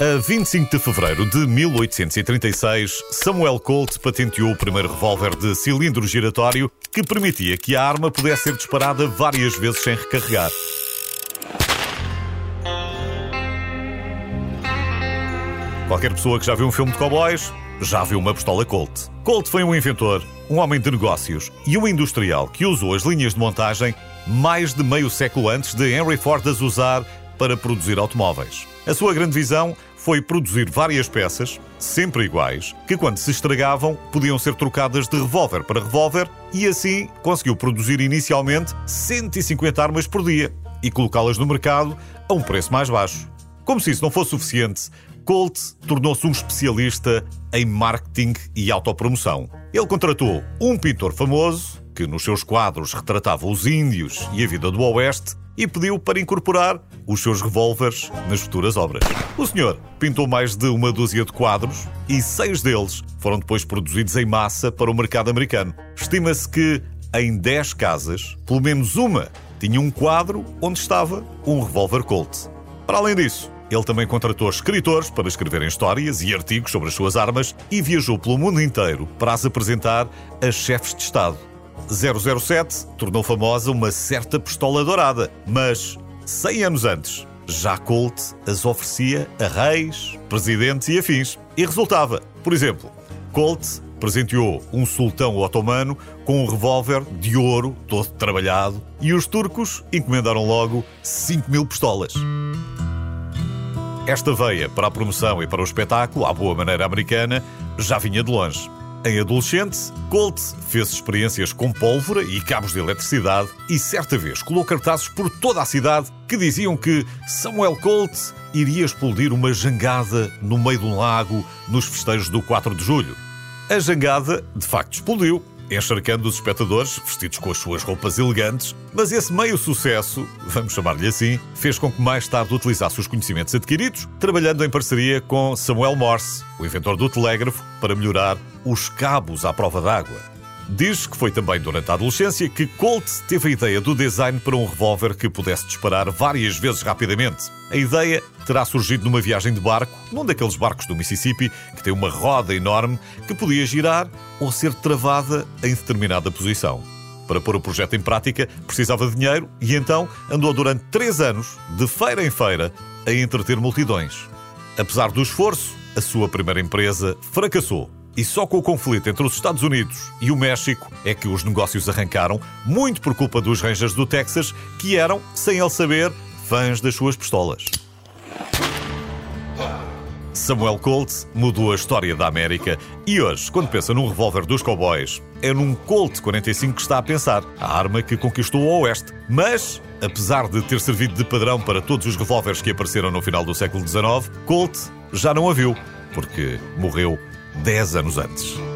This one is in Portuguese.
A 25 de fevereiro de 1836, Samuel Colt patenteou o primeiro revólver de cilindro giratório que permitia que a arma pudesse ser disparada várias vezes sem recarregar. Qualquer pessoa que já viu um filme de cowboys já viu uma pistola Colt. Colt foi um inventor, um homem de negócios e um industrial que usou as linhas de montagem mais de meio século antes de Henry Ford as usar para produzir automóveis. A sua grande visão foi produzir várias peças, sempre iguais, que quando se estragavam podiam ser trocadas de revólver para revólver e assim conseguiu produzir inicialmente 150 armas por dia e colocá-las no mercado a um preço mais baixo. Como se isso não fosse suficiente, Colt tornou-se um especialista em marketing e autopromoção. Ele contratou um pintor famoso que nos seus quadros retratava os índios e a vida do Oeste e pediu para incorporar os seus revólveres nas futuras obras. O senhor pintou mais de uma dúzia de quadros e seis deles foram depois produzidos em massa para o mercado americano. Estima-se que em 10 casas, pelo menos uma tinha um quadro onde estava um revólver Colt. Para além disso, ele também contratou escritores para escreverem histórias e artigos sobre as suas armas e viajou pelo mundo inteiro para as apresentar a chefes de Estado. 007 tornou famosa uma certa pistola dourada, mas 100 anos antes, já Colt as oferecia a reis, presidentes e afins. E resultava, por exemplo, Colt presenteou um sultão otomano com um revólver de ouro todo trabalhado e os turcos encomendaram logo 5 mil pistolas. Esta veia para a promoção e para o espetáculo, à boa maneira americana, já vinha de longe. Em adolescente, Colt fez experiências com pólvora e cabos de eletricidade e certa vez colou cartazes por toda a cidade que diziam que Samuel Colt iria explodir uma jangada no meio de um lago nos festejos do 4 de julho. A jangada, de facto, explodiu encharcando os espectadores vestidos com as suas roupas elegantes, mas esse meio sucesso, vamos chamar-lhe assim, fez com que mais tarde utilizasse os conhecimentos adquiridos, trabalhando em parceria com Samuel Morse, o inventor do telégrafo, para melhorar os cabos à prova d'água. Diz que foi também durante a adolescência que Colt teve a ideia do design para um revólver que pudesse disparar várias vezes rapidamente. A ideia terá surgido numa viagem de barco, num daqueles barcos do Mississippi que tem uma roda enorme que podia girar ou ser travada em determinada posição. Para pôr o projeto em prática, precisava de dinheiro e então andou durante três anos, de feira em feira, a entreter multidões. Apesar do esforço, a sua primeira empresa fracassou e só com o conflito entre os Estados Unidos e o México é que os negócios arrancaram, muito por culpa dos Rangers do Texas, que eram, sem ele saber, fãs das suas pistolas. Samuel Colt mudou a história da América e hoje, quando pensa num revólver dos cowboys, é num Colt 45 que está a pensar, a arma que conquistou o Oeste. Mas, apesar de ter servido de padrão para todos os revólveres que apareceram no final do século XIX, Colt já não a viu, porque morreu 10 anos antes.